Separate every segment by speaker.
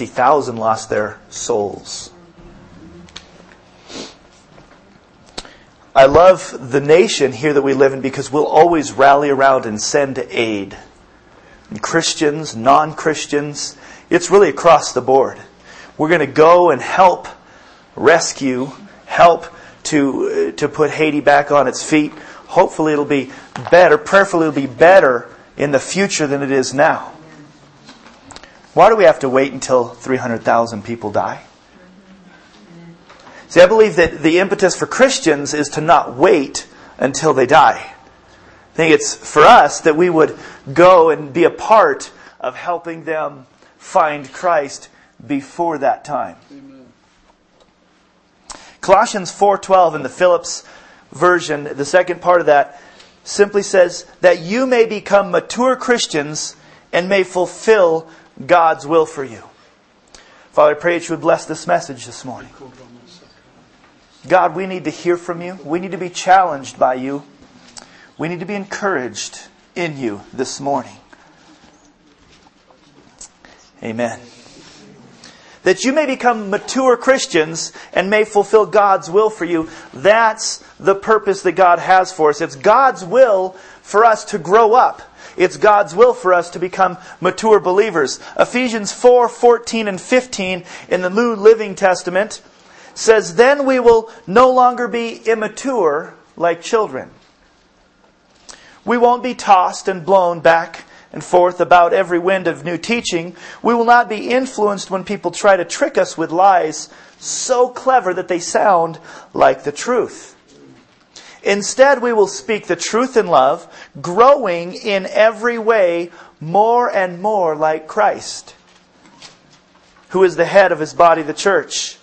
Speaker 1: 50,000 lost their souls. I love the nation here that we live in because we'll always rally around and send aid. And Christians, non Christians, it's really across the board. We're going to go and help rescue, help to, to put Haiti back on its feet. Hopefully, it'll be better. Prayerfully, it'll be better in the future than it is now. Why do we have to wait until 300,000 people die? See, I believe that the impetus for Christians is to not wait until they die. I think it's for us that we would go and be a part of helping them find Christ before that time. Amen. Colossians 4:12 in the Phillips version, the second part of that simply says that you may become mature Christians and may fulfill God's will for you. Father, I pray that you would bless this message this morning. God, we need to hear from you. We need to be challenged by you. We need to be encouraged in you this morning. Amen. That you may become mature Christians and may fulfill God's will for you. That's the purpose that God has for us. It's God's will for us to grow up. It's God's will for us to become mature believers. Ephesians 4, 14 and 15 in the New Living Testament says, Then we will no longer be immature like children. We won't be tossed and blown back and forth about every wind of new teaching. We will not be influenced when people try to trick us with lies so clever that they sound like the truth. Instead, we will speak the truth in love, growing in every way more and more like Christ, who is the head of his body, the church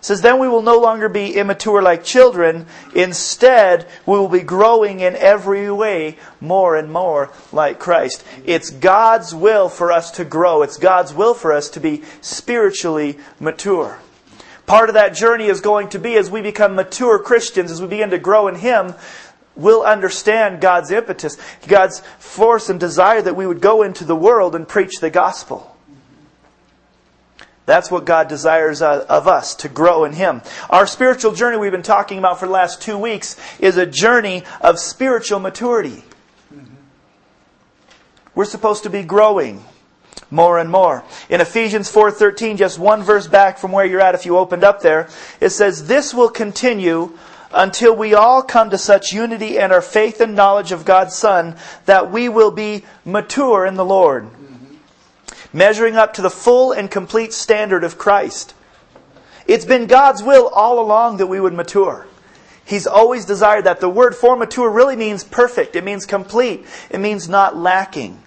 Speaker 1: says, Then we will no longer be immature like children. Instead, we will be growing in every way more and more like Christ. It's God's will for us to grow. It's God's will for us to be spiritually mature. Part of that journey is going to be as we become mature Christians, as we begin to grow in Him, we'll understand God's impetus, God's force and desire that we would go into the world and preach the gospel. That's what God desires uh, of us, to grow in Him. Our spiritual journey we've been talking about for the last two weeks is a journey of spiritual maturity. We're supposed to be growing more and more. In Ephesians 4:13, just one verse back from where you're at if you opened up there, it says this will continue until we all come to such unity and our faith and knowledge of God's Son that we will be mature in the Lord mm-hmm. measuring up to the full and complete standard of Christ. It's been God's will all along that we would mature. He's always desired that. The word for mature really means perfect. It means complete. It means not lacking.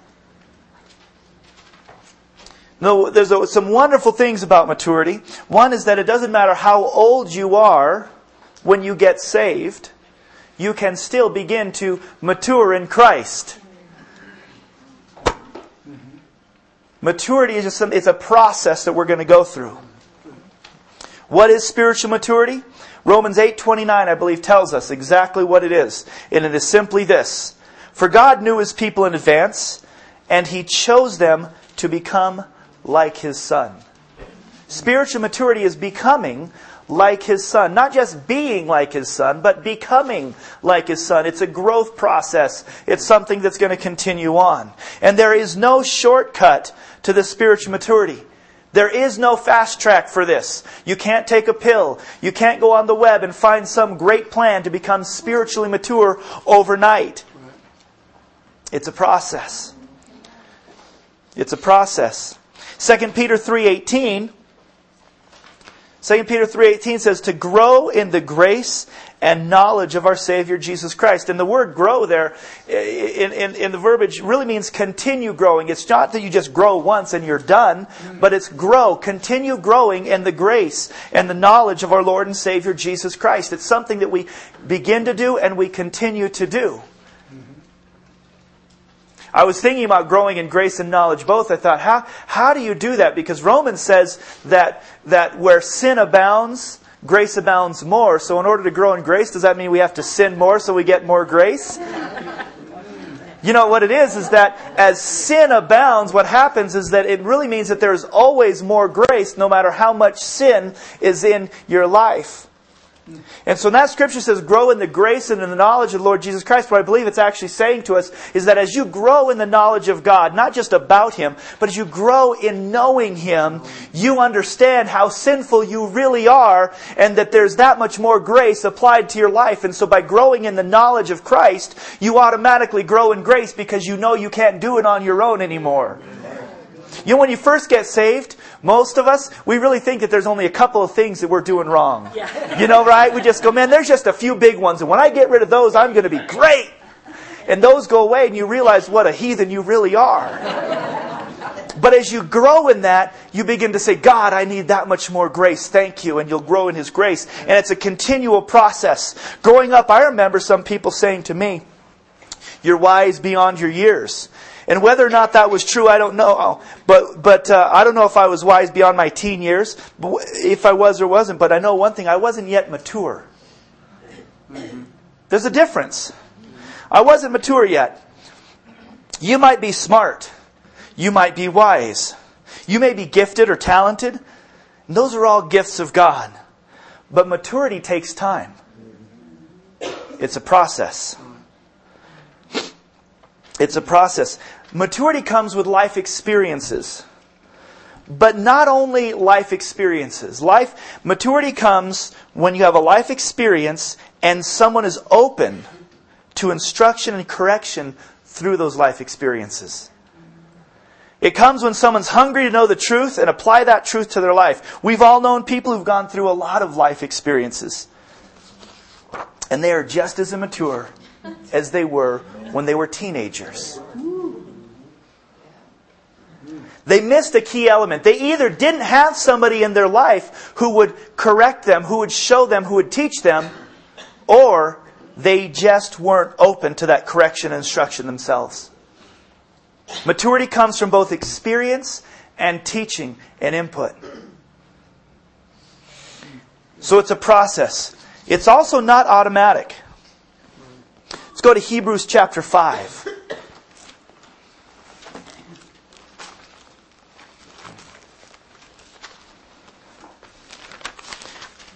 Speaker 1: No, there's some wonderful things about maturity. One is that it doesn't matter how old you are when you get saved, you can still begin to mature in Christ. Maturity is just some, it's a process that we're going to go through. What is spiritual maturity? Romans 8:29 I believe tells us exactly what it is. And it is simply this: For God knew his people in advance, and he chose them to become like his son. Spiritual maturity is becoming like his son. Not just being like his son, but becoming like his son. It's a growth process. It's something that's going to continue on. And there is no shortcut to the spiritual maturity. There is no fast track for this. You can't take a pill. You can't go on the web and find some great plan to become spiritually mature overnight. It's a process. It's a process. 2 Peter 3:18 2 Peter 3:18 says to grow in the grace and knowledge of our Savior Jesus Christ. And the word grow there in, in, in, the verbiage really means continue growing. It's not that you just grow once and you're done, mm. but it's grow, continue growing in the grace and the knowledge of our Lord and Savior Jesus Christ. It's something that we begin to do and we continue to do. I was thinking about growing in grace and knowledge both. I thought, how, how do you do that? Because Romans says that, that where sin abounds, grace abounds more. So in order to grow in grace, does that mean we have to sin more so we get more grace? You know what it is is that as sin abounds, what happens is that it really means that there's always more grace no matter how much sin is in your life. And so that scripture says, grow in the grace and in the knowledge of the Lord Jesus Christ. What I believe it's actually saying to us is that as you grow in the knowledge of God, not just about Him, but as you grow in knowing Him, you understand how sinful you really are and that there's that much more grace applied to your life. And so by growing in the knowledge of Christ, you automatically grow in grace because you know you can't do it on your own anymore. You know, when you first get saved, most of us, we really think that there's only a couple of things that we're doing wrong. Yeah. You know, right? We just go, man, there's just a few big ones. And when I get rid of those, I'm going to be great. And those go away and you realize what a heathen you really are. But as you grow in that, you begin to say, God, I need that much more grace. Thank you. And you'll grow in His grace. And it's a continual process. Growing up, I remember some people saying to me, you're wise beyond your years. And whether or not that was true, I don't know. But, but uh, I don't know if I was wise beyond my teen years, if I was or wasn't. But I know one thing I wasn't yet mature. There's a difference. I wasn't mature yet. You might be smart. You might be wise. You may be gifted or talented. And those are all gifts of God. But maturity takes time. It's a process. It's a process. Maturity comes with life experiences. But not only life experiences. Life, maturity comes when you have a life experience and someone is open to instruction and correction through those life experiences. It comes when someone's hungry to know the truth and apply that truth to their life. We've all known people who've gone through a lot of life experiences. And they are just as immature as they were when they were teenagers. They missed a key element. They either didn't have somebody in their life who would correct them, who would show them, who would teach them, or they just weren't open to that correction and instruction themselves. Maturity comes from both experience and teaching and input. So it's a process. It's also not automatic. Let's go to Hebrews chapter 5.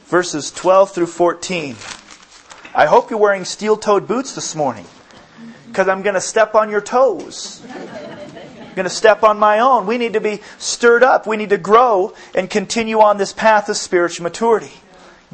Speaker 1: Verses 12 through 14. I hope you're wearing steel toed boots this morning because I'm going to step on your toes. I'm going to step on my own. We need to be stirred up. We need to grow and continue on this path of spiritual maturity.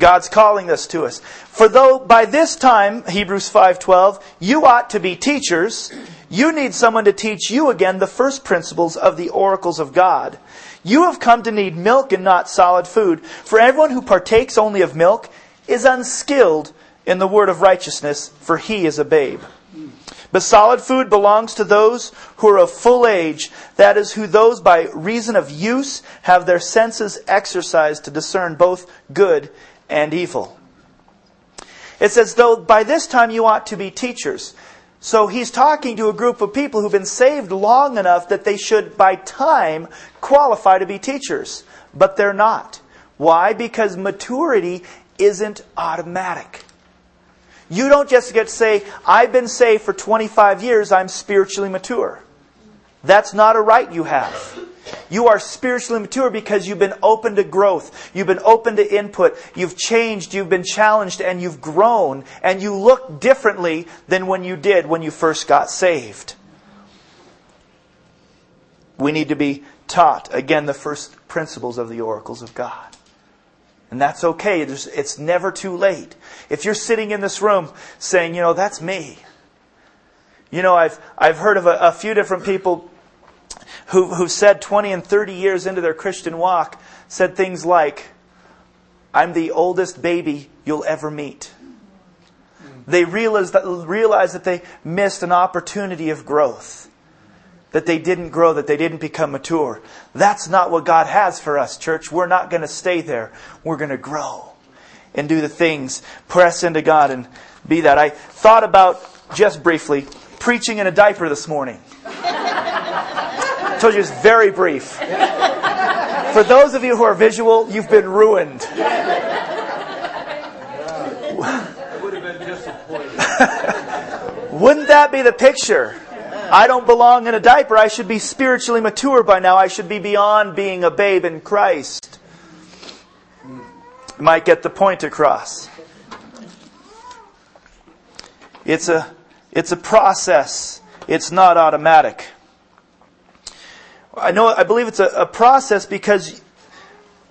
Speaker 1: God's calling this to us. For though by this time, Hebrews 5:12, you ought to be teachers, you need someone to teach you again the first principles of the oracles of God. You have come to need milk and not solid food. For everyone who partakes only of milk is unskilled in the word of righteousness, for he is a babe. But solid food belongs to those who are of full age, that is, who those by reason of use have their senses exercised to discern both good and evil. It says, though by this time you ought to be teachers. So he's talking to a group of people who've been saved long enough that they should, by time, qualify to be teachers. But they're not. Why? Because maturity isn't automatic. You don't just get to say, I've been saved for 25 years, I'm spiritually mature. That's not a right you have. You are spiritually mature because you've been open to growth. You've been open to input. You've changed. You've been challenged and you've grown and you look differently than when you did when you first got saved. We need to be taught, again, the first principles of the oracles of God. And that's okay. It's, never too late. If you're sitting in this room saying, you know, that's me. You know, I've, I've heard of a, a few different people who, who said 20 and 30 years into their Christian walk, said things like, I'm the oldest baby you'll ever meet. They realized that, realized that they missed an opportunity of growth. That they didn't grow, that they didn't become mature. That's not what God has for us, church. We're not going to stay there. We're going to grow and do the things, press into God and be that. I thought about, just briefly, preaching in a diaper this morning told you it's very brief. For those of you who are visual, you've been ruined. Wouldn't that be the picture? I don't belong in a diaper. I should be spiritually mature by now. I should be beyond being a babe in Christ. Might get the point across. It's a, it's a process. It's not automatic. I know, I believe it's a, a process because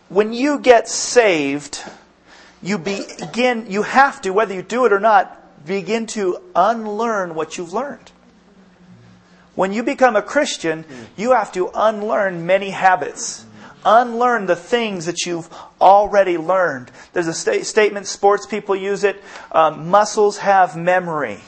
Speaker 1: when you get saved, you begin, you have to, whether you do it or not, begin to unlearn what you've learned. When you become a Christian, you have to unlearn many habits. Unlearn the things that you've already learned. There's a sta- statement, sports people use it um, muscles have memory.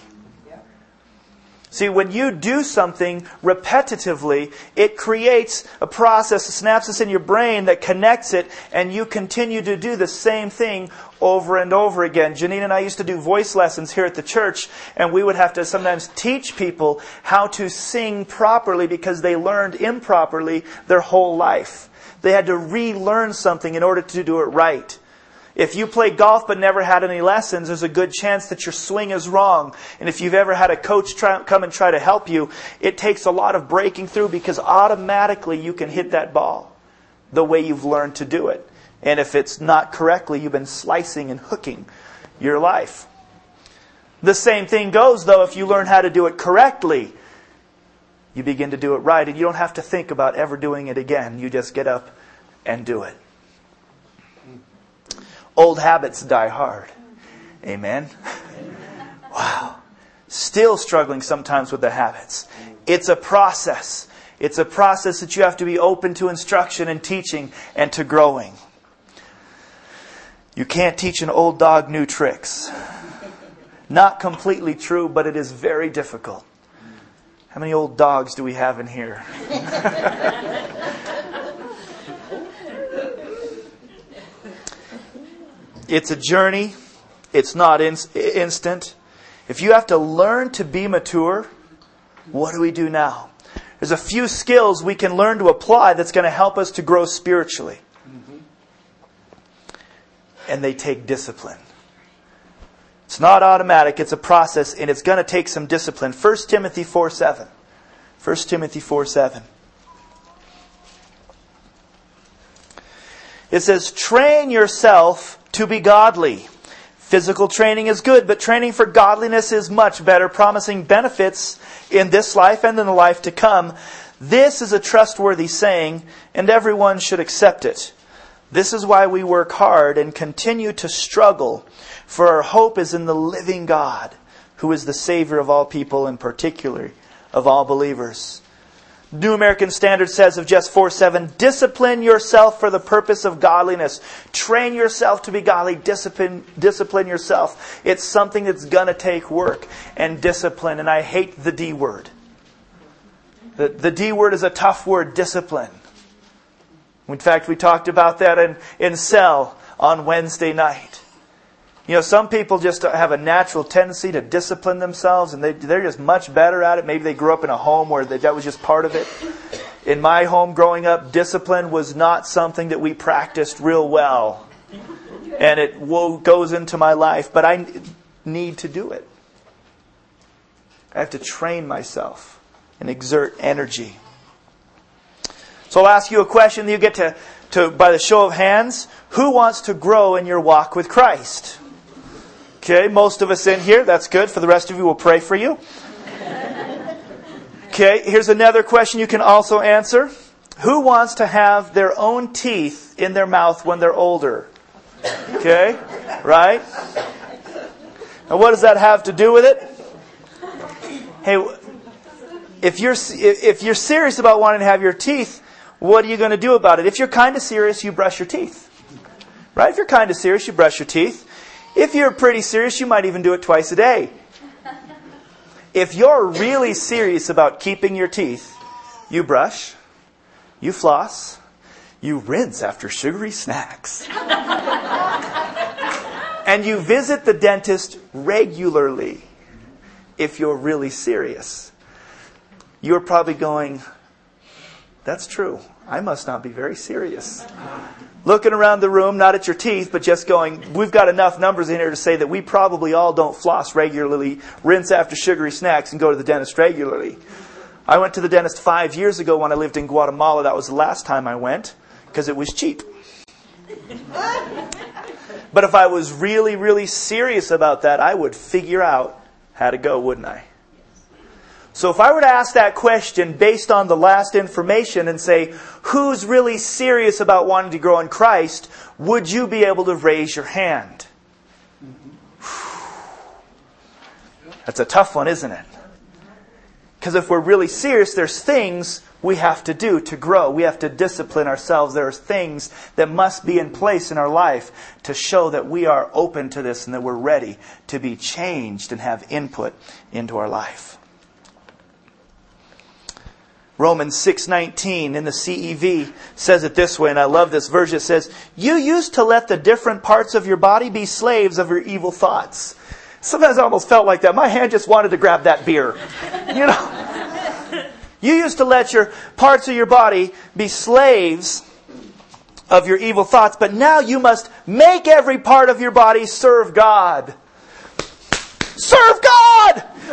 Speaker 1: See, when you do something repetitively, it creates a process, a synapses in your brain that connects it, and you continue to do the same thing over and over again. Janine and I used to do voice lessons here at the church, and we would have to sometimes teach people how to sing properly because they learned improperly their whole life. They had to relearn something in order to do it right. If you play golf but never had any lessons, there's a good chance that your swing is wrong. And if you've ever had a coach try, come and try to help you, it takes a lot of breaking through because automatically you can hit that ball the way you've learned to do it. And if it's not correctly, you've been slicing and hooking your life. The same thing goes, though, if you learn how to do it correctly. You begin to do it right, and you don't have to think about ever doing it again. You just get up and do it. Old habits die hard. Amen. Wow. Still struggling sometimes with the habits. It's a process. It's a process that you have to be open to instruction and teaching and to growing. You can't teach an old dog new tricks. Not completely true, but it is very difficult. How many old dogs do we have in here? It's a journey. It's not in, instant. If you have to learn to be mature, what do we do now? There's a few skills we can learn to apply that's going to help us to grow spiritually. Mm-hmm. And they take discipline. It's not automatic, it's a process, and it's going to take some discipline. 1 Timothy 4 7. 1 Timothy 4 7. It says, Train yourself to be godly. Physical training is good, but training for godliness is much better, promising benefits in this life and in the life to come. This is a trustworthy saying, and everyone should accept it. This is why we work hard and continue to struggle, for our hope is in the living God, who is the Savior of all people, and particularly of all believers. New American Standard says of just 4 7, discipline yourself for the purpose of godliness. Train yourself to be godly. Discipline, discipline yourself. It's something that's going to take work and discipline. And I hate the D word. The, the D word is a tough word, discipline. In fact, we talked about that in, in Cell on Wednesday night. You know, some people just have a natural tendency to discipline themselves, and they, they're just much better at it. Maybe they grew up in a home where they, that was just part of it. In my home growing up, discipline was not something that we practiced real well. And it goes into my life, but I need to do it. I have to train myself and exert energy. So I'll ask you a question that you get to, to, by the show of hands. Who wants to grow in your walk with Christ? Okay, most of us in here. That's good. For the rest of you, we'll pray for you. Okay, here's another question you can also answer. Who wants to have their own teeth in their mouth when they're older? Okay, right? Now, what does that have to do with it? Hey, if you're if you're serious about wanting to have your teeth, what are you going to do about it? If you're kind of serious, you brush your teeth. Right? If you're kind of serious, you brush your teeth. If you're pretty serious, you might even do it twice a day. If you're really serious about keeping your teeth, you brush, you floss, you rinse after sugary snacks. and you visit the dentist regularly if you're really serious. You're probably going, that's true. I must not be very serious looking around the room, not at your teeth, but just going, we've got enough numbers in here to say that we probably all don't floss regularly, rinse after sugary snacks, and go to the dentist regularly. I went to the dentist five years ago when I lived in Guatemala. That was the last time I went because it was cheap. but if I was really, really serious about that, I would figure out how to go, wouldn't I? So if I were to ask that question based on the last information and say, who's really serious about wanting to grow in Christ, would you be able to raise your hand? That's a tough one, isn't it? Because if we're really serious, there's things we have to do to grow. We have to discipline ourselves. There are things that must be in place in our life to show that we are open to this and that we're ready to be changed and have input into our life. Romans 6:19 in the CEV says it this way and I love this verse it says you used to let the different parts of your body be slaves of your evil thoughts. Sometimes I almost felt like that. My hand just wanted to grab that beer. You know. You used to let your parts of your body be slaves of your evil thoughts, but now you must make every part of your body serve God. Serve God!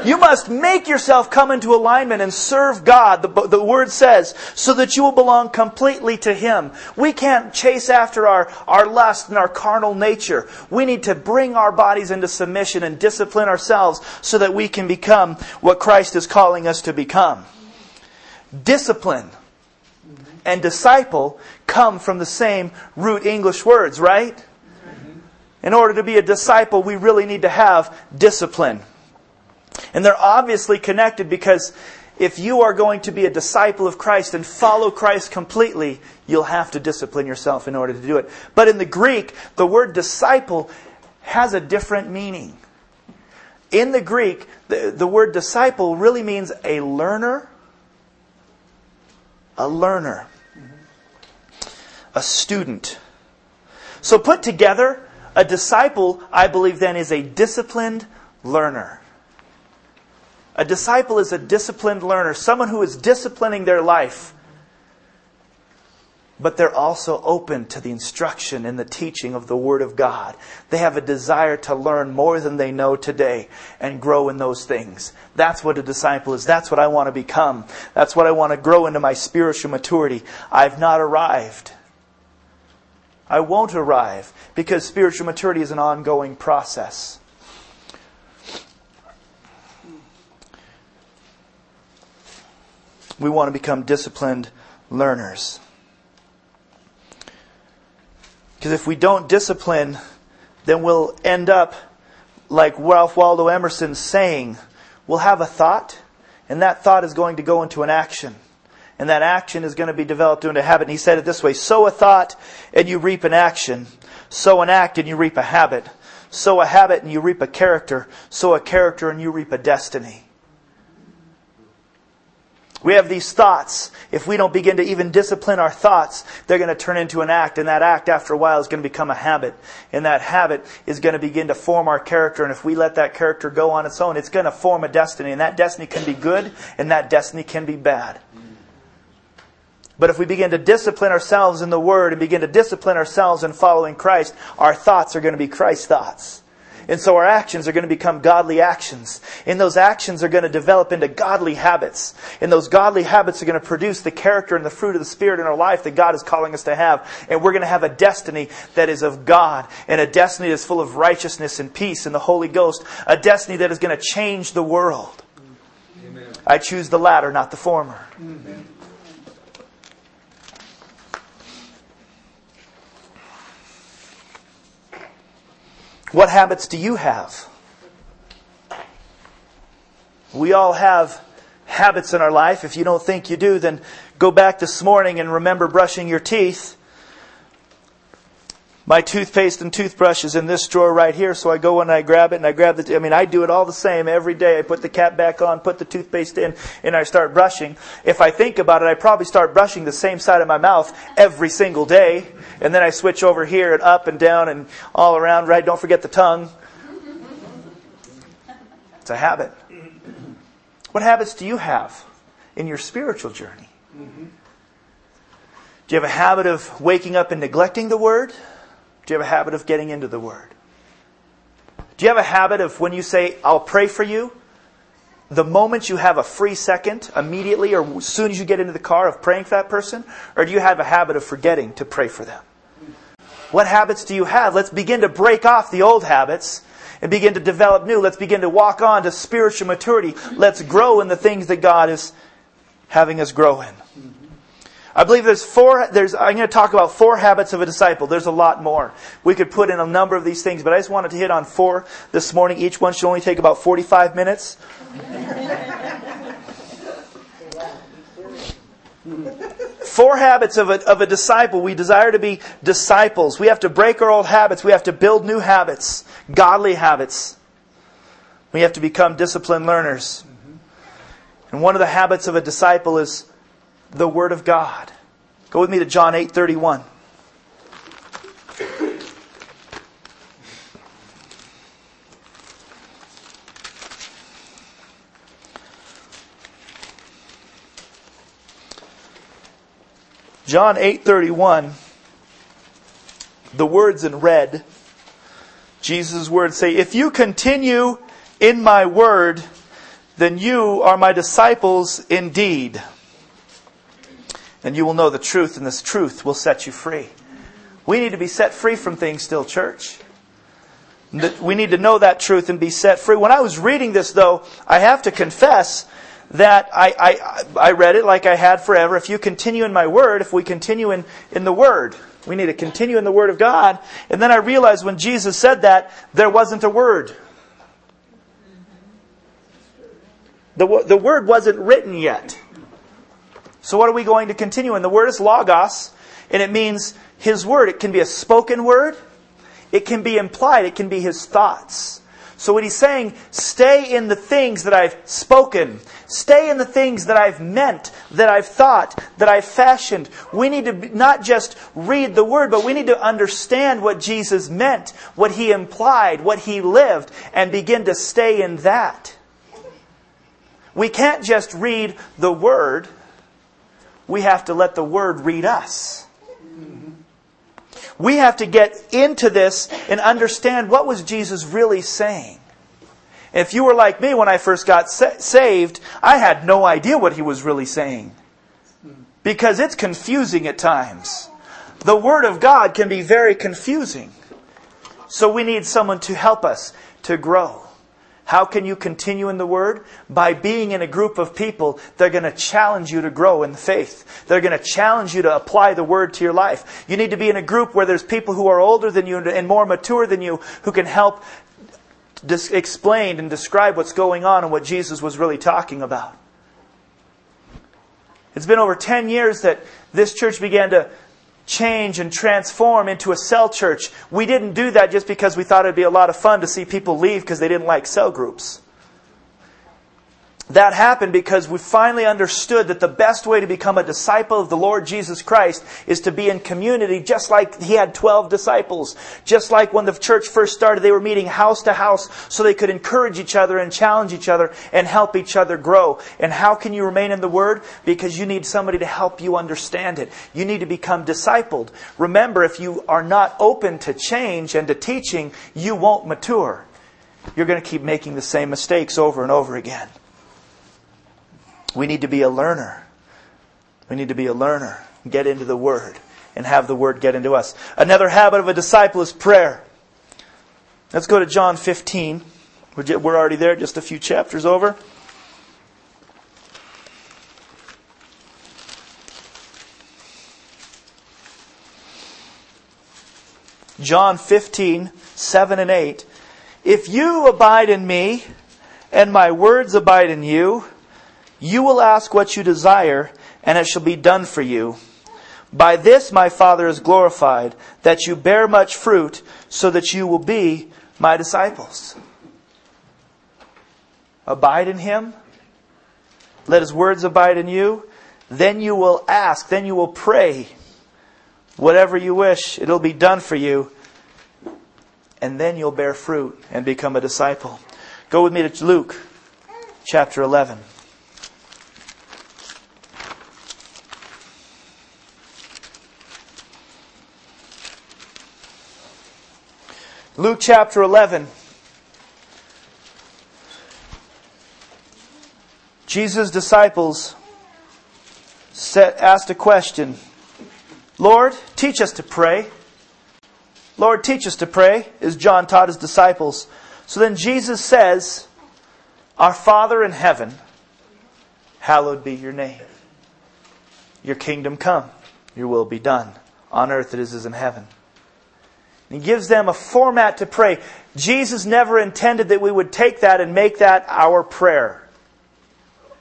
Speaker 1: You must make yourself come into alignment and serve God, the, the word says, so that you will belong completely to Him. We can't chase after our, our lust and our carnal nature. We need to bring our bodies into submission and discipline ourselves so that we can become what Christ is calling us to become. Discipline and disciple come from the same root English words, right? In order to be a disciple, we really need to have discipline. And they're obviously connected because if you are going to be a disciple of Christ and follow Christ completely, you'll have to discipline yourself in order to do it. But in the Greek, the word disciple has a different meaning. In the Greek, the, the word disciple really means a learner, a learner, a student. So put together, a disciple, I believe, then is a disciplined learner. A disciple is a disciplined learner, someone who is disciplining their life, but they're also open to the instruction and the teaching of the Word of God. They have a desire to learn more than they know today and grow in those things. That's what a disciple is. That's what I want to become. That's what I want to grow into my spiritual maturity. I've not arrived. I won't arrive because spiritual maturity is an ongoing process. We want to become disciplined learners. Because if we don't discipline, then we'll end up like Ralph Waldo Emerson saying, we'll have a thought, and that thought is going to go into an action. And that action is going to be developed into a habit. And he said it this way sow a thought and you reap an action. Sow an act and you reap a habit. Sow a habit and you reap a character. Sow a character and you reap a destiny. We have these thoughts. If we don't begin to even discipline our thoughts, they're going to turn into an act. And that act, after a while, is going to become a habit. And that habit is going to begin to form our character. And if we let that character go on its own, it's going to form a destiny. And that destiny can be good, and that destiny can be bad. But if we begin to discipline ourselves in the Word and begin to discipline ourselves in following Christ, our thoughts are going to be Christ thoughts. And so our actions are going to become godly actions. And those actions are going to develop into godly habits. And those godly habits are going to produce the character and the fruit of the Spirit in our life that God is calling us to have. And we're going to have a destiny that is of God and a destiny that's full of righteousness and peace and the Holy Ghost. A destiny that is going to change the world. Amen. I choose the latter, not the former. Amen. What habits do you have? We all have habits in our life. If you don't think you do, then go back this morning and remember brushing your teeth. My toothpaste and toothbrush is in this drawer right here, so I go and I grab it and I grab the, I mean, I do it all the same every day. I put the cap back on, put the toothpaste in, and I start brushing. If I think about it, I probably start brushing the same side of my mouth every single day. And then I switch over here and up and down and all around, right? Don't forget the tongue. It's a habit. What habits do you have in your spiritual journey? Mm-hmm. Do you have a habit of waking up and neglecting the Word? Do you have a habit of getting into the Word? Do you have a habit of when you say, I'll pray for you, the moment you have a free second, immediately or as soon as you get into the car, of praying for that person? Or do you have a habit of forgetting to pray for them? What habits do you have? Let's begin to break off the old habits and begin to develop new. Let's begin to walk on to spiritual maturity. Let's grow in the things that God is having us grow in. I believe there's four, there's, I'm going to talk about four habits of a disciple. There's a lot more. We could put in a number of these things, but I just wanted to hit on four this morning. Each one should only take about 45 minutes. Four habits of a, of a disciple. We desire to be disciples. We have to break our old habits. We have to build new habits, godly habits. We have to become disciplined learners. And one of the habits of a disciple is the Word of God. Go with me to John 8 31. John 8:31 the words in red Jesus' words say if you continue in my word then you are my disciples indeed and you will know the truth and this truth will set you free we need to be set free from things still church we need to know that truth and be set free when i was reading this though i have to confess that I, I, I read it like I had forever. If you continue in my word, if we continue in, in the word, we need to continue in the word of God. And then I realized when Jesus said that, there wasn't a word. The, the word wasn't written yet. So what are we going to continue in? The word is logos, and it means his word. It can be a spoken word. It can be implied. It can be his thoughts. So what he's saying, stay in the things that I've spoken. Stay in the things that I've meant, that I've thought, that I've fashioned. We need to not just read the word, but we need to understand what Jesus meant, what he implied, what he lived, and begin to stay in that. We can't just read the word. We have to let the word read us. We have to get into this and understand what was Jesus really saying. If you were like me when I first got sa- saved, I had no idea what he was really saying. Because it's confusing at times. The Word of God can be very confusing. So we need someone to help us to grow. How can you continue in the Word? By being in a group of people they're going to challenge you to grow in the faith. They're going to challenge you to apply the Word to your life. You need to be in a group where there's people who are older than you and more mature than you who can help dis- explain and describe what's going on and what Jesus was really talking about. It's been over 10 years that this church began to change and transform into a cell church. We didn't do that just because we thought it'd be a lot of fun to see people leave because they didn't like cell groups. That happened because we finally understood that the best way to become a disciple of the Lord Jesus Christ is to be in community just like he had 12 disciples. Just like when the church first started, they were meeting house to house so they could encourage each other and challenge each other and help each other grow. And how can you remain in the Word? Because you need somebody to help you understand it. You need to become discipled. Remember, if you are not open to change and to teaching, you won't mature. You're going to keep making the same mistakes over and over again. We need to be a learner. We need to be a learner. Get into the Word and have the Word get into us. Another habit of a disciple is prayer. Let's go to John 15. We're already there, just a few chapters over. John 15, 7 and 8. If you abide in me, and my words abide in you, you will ask what you desire, and it shall be done for you. By this my Father is glorified, that you bear much fruit, so that you will be my disciples. Abide in him. Let his words abide in you. Then you will ask, then you will pray. Whatever you wish, it'll be done for you. And then you'll bear fruit and become a disciple. Go with me to Luke chapter 11. Luke chapter 11. Jesus' disciples set, asked a question Lord, teach us to pray. Lord, teach us to pray, as John taught his disciples. So then Jesus says, Our Father in heaven, hallowed be your name. Your kingdom come, your will be done, on earth as it is in heaven. And he gives them a format to pray. Jesus never intended that we would take that and make that our prayer.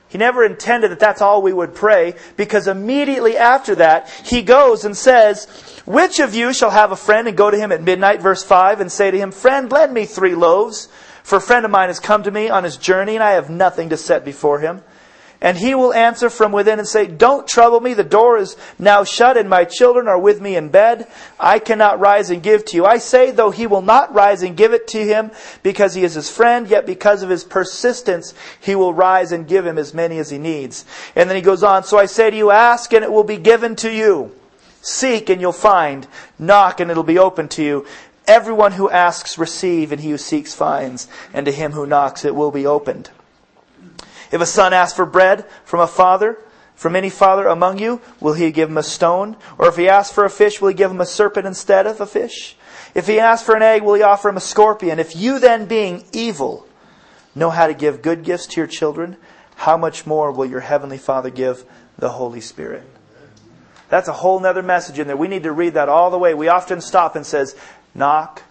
Speaker 1: He never intended that that's all we would pray because immediately after that, he goes and says, Which of you shall have a friend and go to him at midnight, verse 5, and say to him, Friend, lend me three loaves, for a friend of mine has come to me on his journey and I have nothing to set before him. And he will answer from within and say, Don't trouble me. The door is now shut and my children are with me in bed. I cannot rise and give to you. I say, though he will not rise and give it to him because he is his friend, yet because of his persistence, he will rise and give him as many as he needs. And then he goes on, So I say to you, ask and it will be given to you. Seek and you'll find. Knock and it'll be open to you. Everyone who asks, receive, and he who seeks finds. And to him who knocks, it will be opened. If a son asks for bread from a father, from any father among you, will he give him a stone? Or if he asks for a fish, will he give him a serpent instead of a fish? If he asks for an egg, will he offer him a scorpion? If you then, being evil, know how to give good gifts to your children, how much more will your heavenly Father give the Holy Spirit? That's a whole nother message in there. We need to read that all the way. We often stop and says, knock,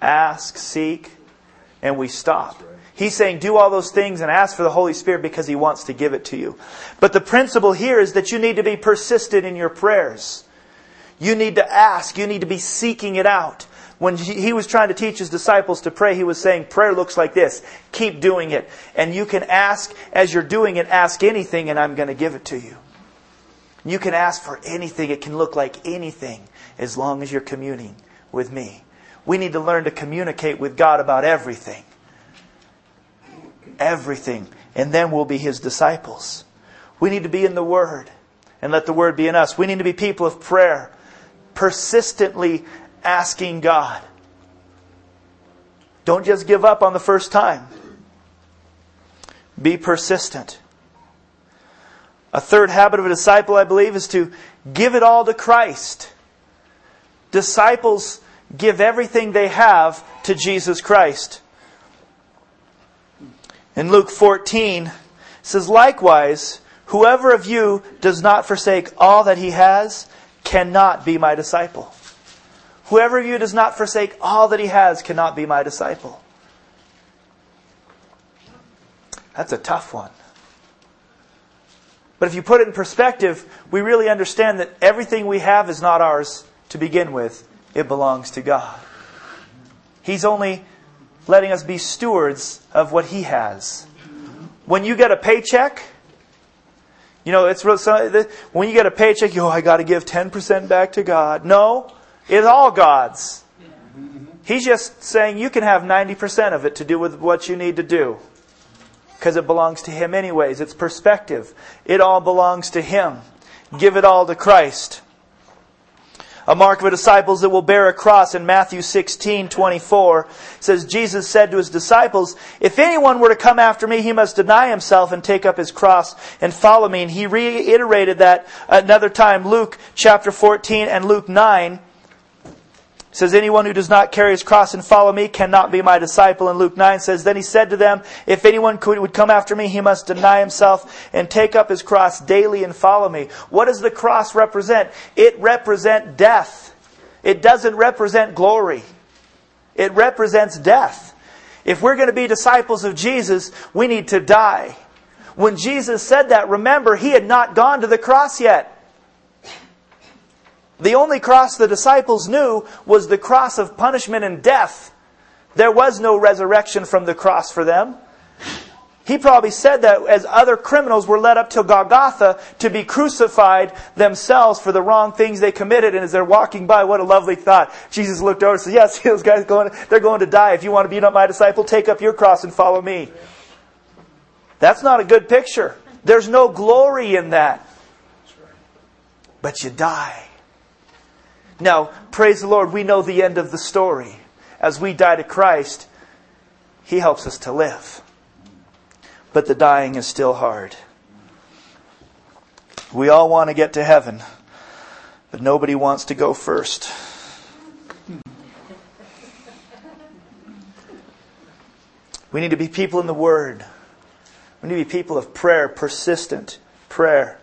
Speaker 1: ask, seek, and we stop. He's saying do all those things and ask for the Holy Spirit because He wants to give it to you. But the principle here is that you need to be persistent in your prayers. You need to ask. You need to be seeking it out. When he was trying to teach his disciples to pray, he was saying, prayer looks like this. Keep doing it. And you can ask as you're doing it, ask anything and I'm going to give it to you. You can ask for anything. It can look like anything as long as you're communing with me. We need to learn to communicate with God about everything everything, and then we'll be his disciples. We need to be in the Word and let the Word be in us. We need to be people of prayer, persistently asking God. Don't just give up on the first time. Be persistent. A third habit of a disciple, I believe, is to give it all to Christ. Disciples give everything they have to Jesus Christ. In Luke 14, says, Likewise, whoever of you does not forsake all that he has cannot be my disciple. Whoever of you does not forsake all that he has cannot be my disciple. That's a tough one. But if you put it in perspective, we really understand that everything we have is not ours to begin with, it belongs to God. He's only letting us be stewards of what He has. When you get a paycheck, you know, it's real. when you get a paycheck, you oh, I got to give 10% back to God. No, it's all God's. He's just saying you can have 90% of it to do with what you need to do. Because it belongs to Him anyways. It's perspective. It all belongs to Him. Give it all to Christ a mark of a disciple that will bear a cross in Matthew 16, 24 says, Jesus said to his disciples, If anyone were to come after me, he must deny himself and take up his cross and follow me. And he reiterated that another time, Luke chapter 14 and Luke 9 says, Anyone who does not carry his cross and follow me cannot be my disciple. And Luke 9 says, Then he said to them, If anyone could, would come after me, he must deny himself and take up his cross daily and follow me. What does the cross represent? It represents death. It doesn't represent glory. It represents death. If we're going to be disciples of Jesus, we need to die. When Jesus said that, remember, he had not gone to the cross yet. The only cross the disciples knew was the cross of punishment and death. There was no resurrection from the cross for them. He probably said that as other criminals were led up to Golgotha to be crucified themselves for the wrong things they committed. And as they're walking by, what a lovely thought. Jesus looked over and said, Yes, those guys going, they're going to die. If you want to be not my disciple, take up your cross and follow me. That's not a good picture. There's no glory in that. But you die. Now, praise the Lord, we know the end of the story. As we die to Christ, He helps us to live. but the dying is still hard. We all want to get to heaven, but nobody wants to go first. We need to be people in the Word. We need to be people of prayer, persistent prayer.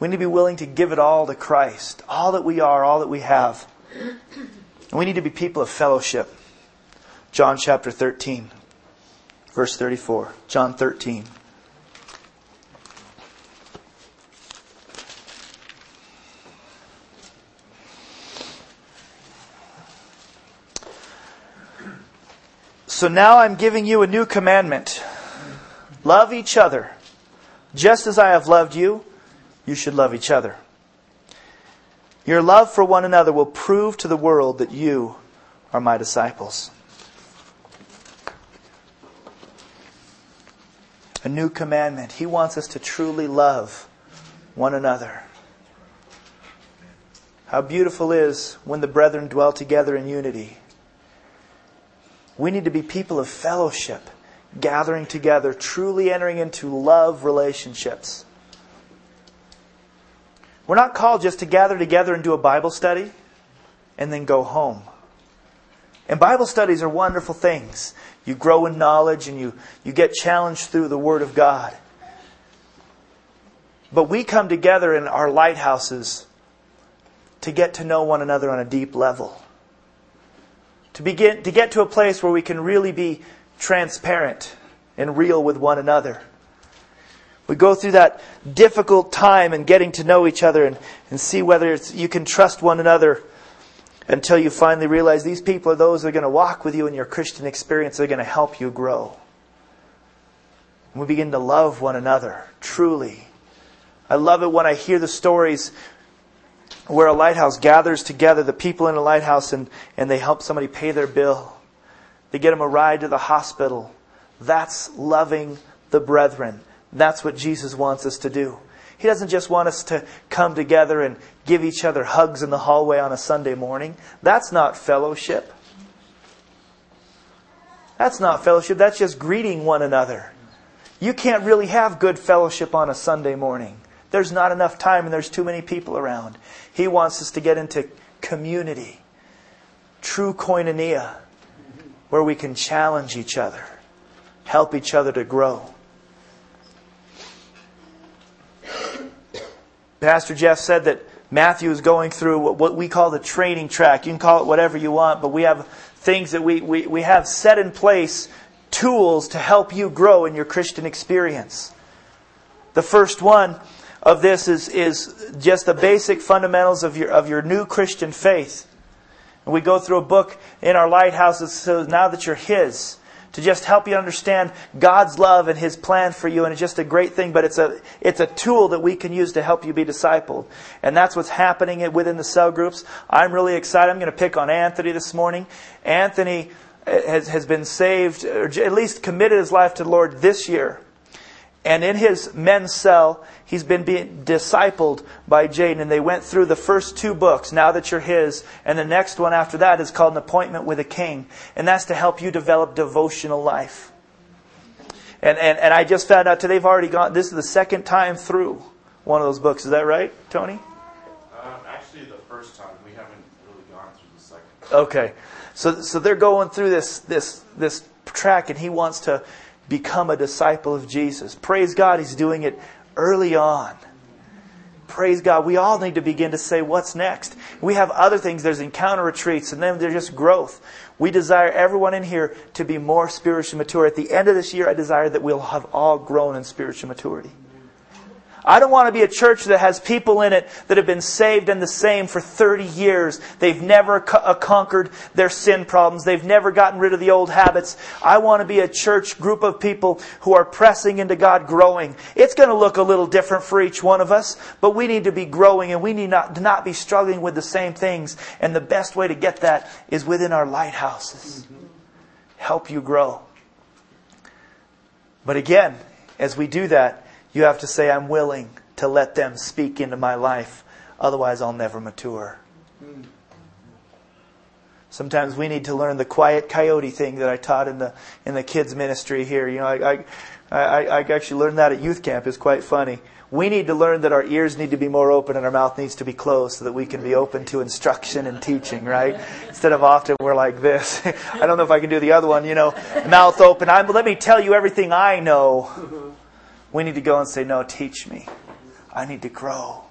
Speaker 1: We need to be willing to give it all to Christ, all that we are, all that we have. And we need to be people of fellowship. John chapter 13, verse 34. John 13. So now I'm giving you a new commandment. Love each other. Just as I have loved you, you should love each other. Your love for one another will prove to the world that you are my disciples. A new commandment. He wants us to truly love one another. How beautiful is when the brethren dwell together in unity. We need to be people of fellowship, gathering together, truly entering into love relationships. We're not called just to gather together and do a Bible study and then go home. And Bible studies are wonderful things. You grow in knowledge and you, you get challenged through the Word of God. But we come together in our lighthouses to get to know one another on a deep level to begin to get to a place where we can really be transparent and real with one another. We go through that difficult time in getting to know each other and, and see whether you can trust one another until you finally realize these people are those that are going to walk with you in your Christian experience. They're going to help you grow. And we begin to love one another, truly. I love it when I hear the stories where a lighthouse gathers together the people in a lighthouse and, and they help somebody pay their bill. They get them a ride to the hospital. That's loving the brethren. That's what Jesus wants us to do. He doesn't just want us to come together and give each other hugs in the hallway on a Sunday morning. That's not fellowship. That's not fellowship. That's just greeting one another. You can't really have good fellowship on a Sunday morning. There's not enough time and there's too many people around. He wants us to get into community, true koinonia, where we can challenge each other, help each other to grow. Pastor Jeff said that Matthew is going through what we call the training track. You can call it whatever you want, but we have things that we, we, we have set in place, tools to help you grow in your Christian experience. The first one of this is, is just the basic fundamentals of your, of your new Christian faith. And we go through a book in our lighthouses so now that you're His to just help you understand God's love and His plan for you. And it's just a great thing, but it's a, it's a tool that we can use to help you be discipled. And that's what's happening within the cell groups. I'm really excited. I'm going to pick on Anthony this morning. Anthony eh, has, has been saved, or at least committed his life to the Lord this year. And in his men's cell, he's been being discipled by Jaden. And they went through the first two books, Now That You're His. And the next one after that is called An Appointment with a King. And that's to help you develop devotional life. And, and, and I just found out today they've already gone, this is the second time through one of those books. Is that right, Tony?
Speaker 2: Um, actually, the first time. We haven't really gone through the second.
Speaker 1: Okay. So, so they're going through this, this, this track, and he wants to become a disciple of Jesus. Praise God, He's doing it early on. Praise God. We all need to begin to say, what's next? We have other things. There's encounter retreats, and then there's just growth. We desire everyone in here to be more spiritually mature. At the end of this year, I desire that we'll have all grown in spiritual maturity. I don't want to be a church that has people in it that have been saved and the same for 30 years. They've never co- uh, conquered their sin problems. They've never gotten rid of the old habits. I want to be a church group of people who are pressing into God, growing. It's going to look a little different for each one of us, but we need to be growing and we need not, not be struggling with the same things. And the best way to get that is within our lighthouses. Help you grow. But again, as we do that, you have to say, I'm willing to let them speak into my life. Otherwise, I'll never mature. Sometimes we need to learn the quiet coyote thing that I taught in the in the kids ministry here. You know, I I, I, I actually learned that at youth camp. It's quite funny. We need to learn that our ears need to be more open and our mouth needs to be closed so that we can be open to instruction and teaching, right? Instead of often we're like this. I don't know if I can do the other one, you know, mouth open. I'm, let me tell you everything I know. We need to go and say, no, teach me. I need to grow.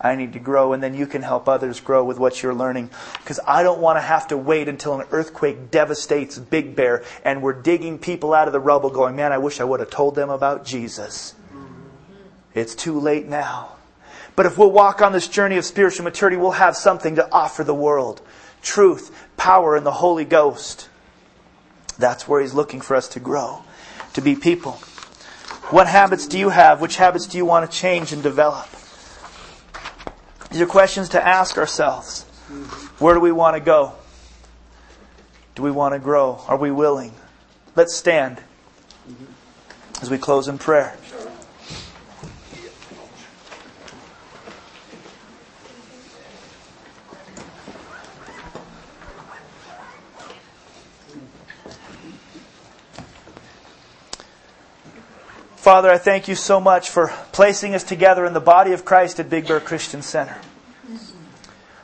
Speaker 1: I need to grow, and then you can help others grow with what you're learning. Because I don't want to have to wait until an earthquake devastates Big Bear and we're digging people out of the rubble going, man, I wish I would have told them about Jesus. It's too late now. But if we'll walk on this journey of spiritual maturity, we'll have something to offer the world truth, power, and the Holy Ghost. That's where He's looking for us to grow, to be people. What habits do you have? Which habits do you want to change and develop? These are questions to ask ourselves. Where do we want to go? Do we want to grow? Are we willing? Let's stand as we close in prayer. Father, I thank you so much for placing us together in the body of Christ at Big Bear Christian Center.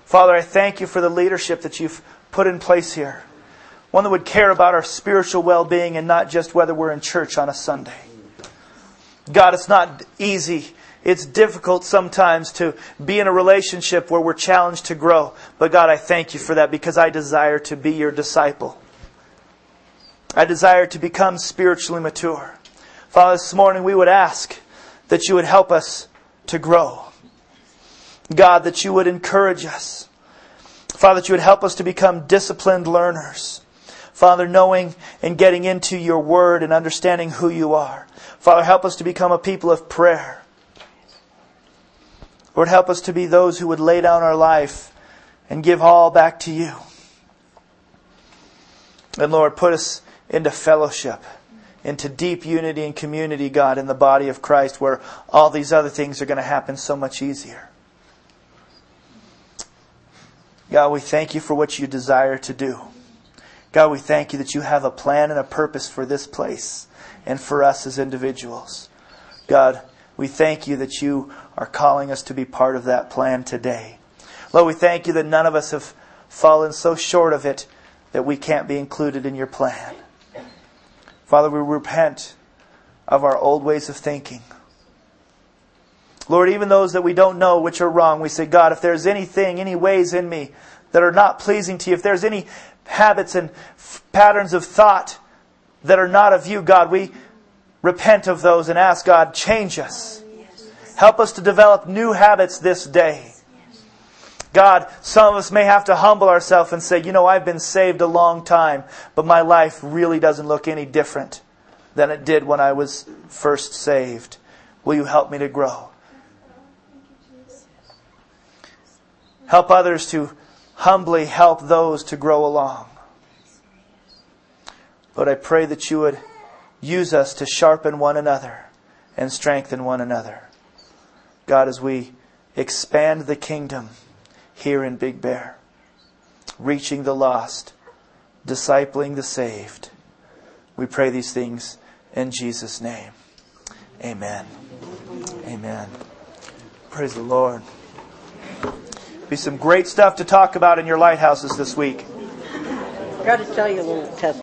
Speaker 1: Father, I thank you for the leadership that you've put in place here. One that would care about our spiritual well being and not just whether we're in church on a Sunday. God, it's not easy. It's difficult sometimes to be in a relationship where we're challenged to grow. But God, I thank you for that because I desire to be your disciple. I desire to become spiritually mature. Father, this morning we would ask that you would help us to grow. God, that you would encourage us. Father, that you would help us to become disciplined learners. Father, knowing and getting into your word and understanding who you are. Father, help us to become a people of prayer. Lord, help us to be those who would lay down our life and give all back to you. And Lord, put us into fellowship into deep unity and community, God, in the body of Christ, where all these other things are going to happen so much easier. God, we thank you for what you desire to do. God, we thank you that you have a plan and a purpose for this place and for us as individuals. God, we thank you that you are calling us to be part of that plan today. Lord, we thank you that none of us have fallen so short of it that we can't be included in your plan. Father, we repent of our old ways of thinking. Lord, even those that we don't know which are wrong, we say, God, if there's anything, any ways in me that are not pleasing to you, if there's any habits and f- patterns of thought that are not of you, God, we repent of those and ask God, change us. Help us to develop new habits this day. God, some of us may have to humble ourselves and say, you know, I've been saved a long time, but my life really doesn't look any different than it did when I was first saved. Will you help me to grow? Help others to humbly help those to grow along. Lord, I pray that you would use us to sharpen one another and strengthen one another. God, as we expand the kingdom, here in Big Bear, reaching the lost, discipling the saved. We pray these things in Jesus' name. Amen. Amen. Praise the Lord. Be some great stuff to talk about in your lighthouses this week.
Speaker 3: Got to tell you a little testimony.